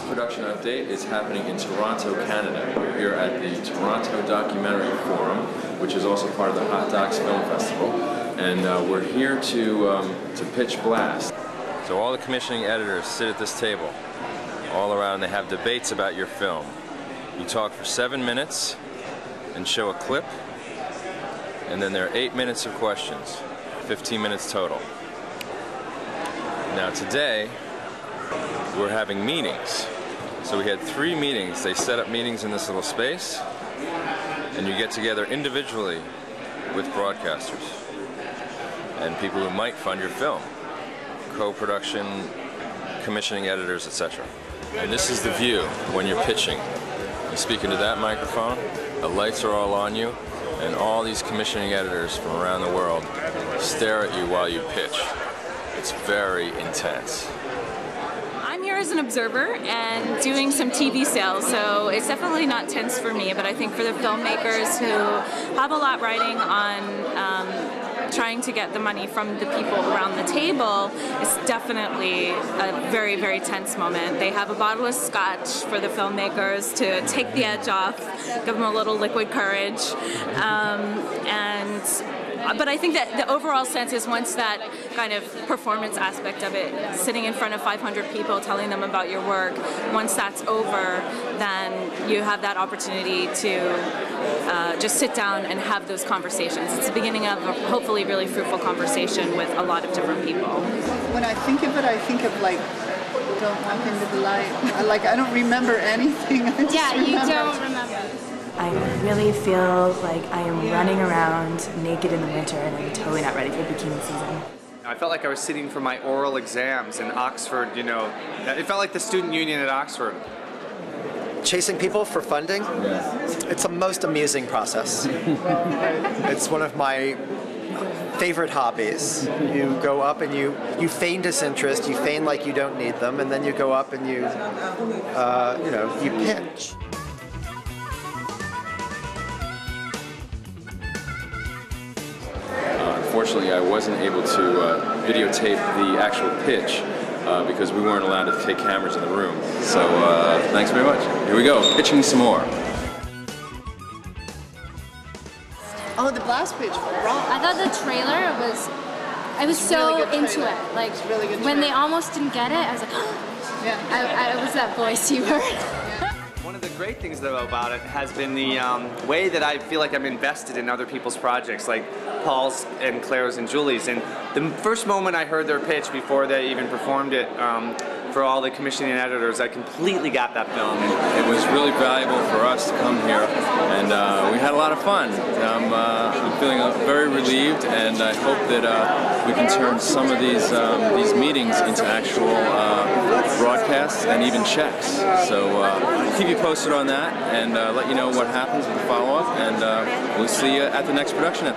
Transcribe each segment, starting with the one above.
production update is happening in Toronto, Canada. We're here at the Toronto Documentary Forum, which is also part of the Hot Docs Film Festival. And uh, we're here to, um, to pitch Blast. So all the commissioning editors sit at this table, all around. They have debates about your film. You talk for seven minutes and show a clip, and then there are eight minutes of questions, 15 minutes total. Now today, we're having meetings. So we had three meetings. They set up meetings in this little space, and you get together individually with broadcasters and people who might fund your film, co-production, commissioning editors, etc. And this is the view when you're pitching. You speak into that microphone, the lights are all on you, and all these commissioning editors from around the world stare at you while you pitch. It's very intense as an observer and doing some TV sales, so it's definitely not tense for me, but I think for the filmmakers who have a lot riding on um, trying to get the money from the people around the table it's definitely a very, very tense moment. They have a bottle of scotch for the filmmakers to take the edge off, give them a little liquid courage, um, and but I think that the overall sense is once that kind of performance aspect of it, sitting in front of 500 people telling them about your work, once that's over, then you have that opportunity to uh, just sit down and have those conversations. It's the beginning of a hopefully really fruitful conversation with a lot of different people. When I think of it, I think of like don't walk into the light. Like I don't remember anything. yeah, you don't remember. I really feel like I am running around naked in the winter and I'm totally not ready for bikini season. I felt like I was sitting for my oral exams in Oxford, you know. It felt like the student union at Oxford. Chasing people for funding? Yeah. It's a most amusing process. it's one of my favorite hobbies. You go up and you, you feign disinterest, you feign like you don't need them, and then you go up and you, uh, you know, you pitch. Unfortunately, I wasn't able to uh, videotape the actual pitch uh, because we weren't allowed to take cameras in the room. So uh, thanks very much. Here we go, pitching some more. Oh, the blast pitch, raw. I thought the trailer was, I was so really into it. Like really when they almost didn't get it, I was like, yeah. I, I was that voice you heard. One of the great things though about it has been the um, way that I feel like I'm invested in other people's projects, like Paul's and Claire's and Julie's. And the first moment I heard their pitch before they even performed it um, for all the commissioning editors, I completely got that film. It was really valuable for us to come here, and uh, we had a lot of fun. Um, uh, I'm feeling uh, very relieved, and I hope that uh, we can turn some of these um, these meetings into actual uh, broadcasts and even checks. So uh, keep you posted on that, and let you know what happens with the follow-up, and we'll see you at the next production at.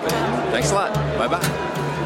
Thanks a lot. Bye bye.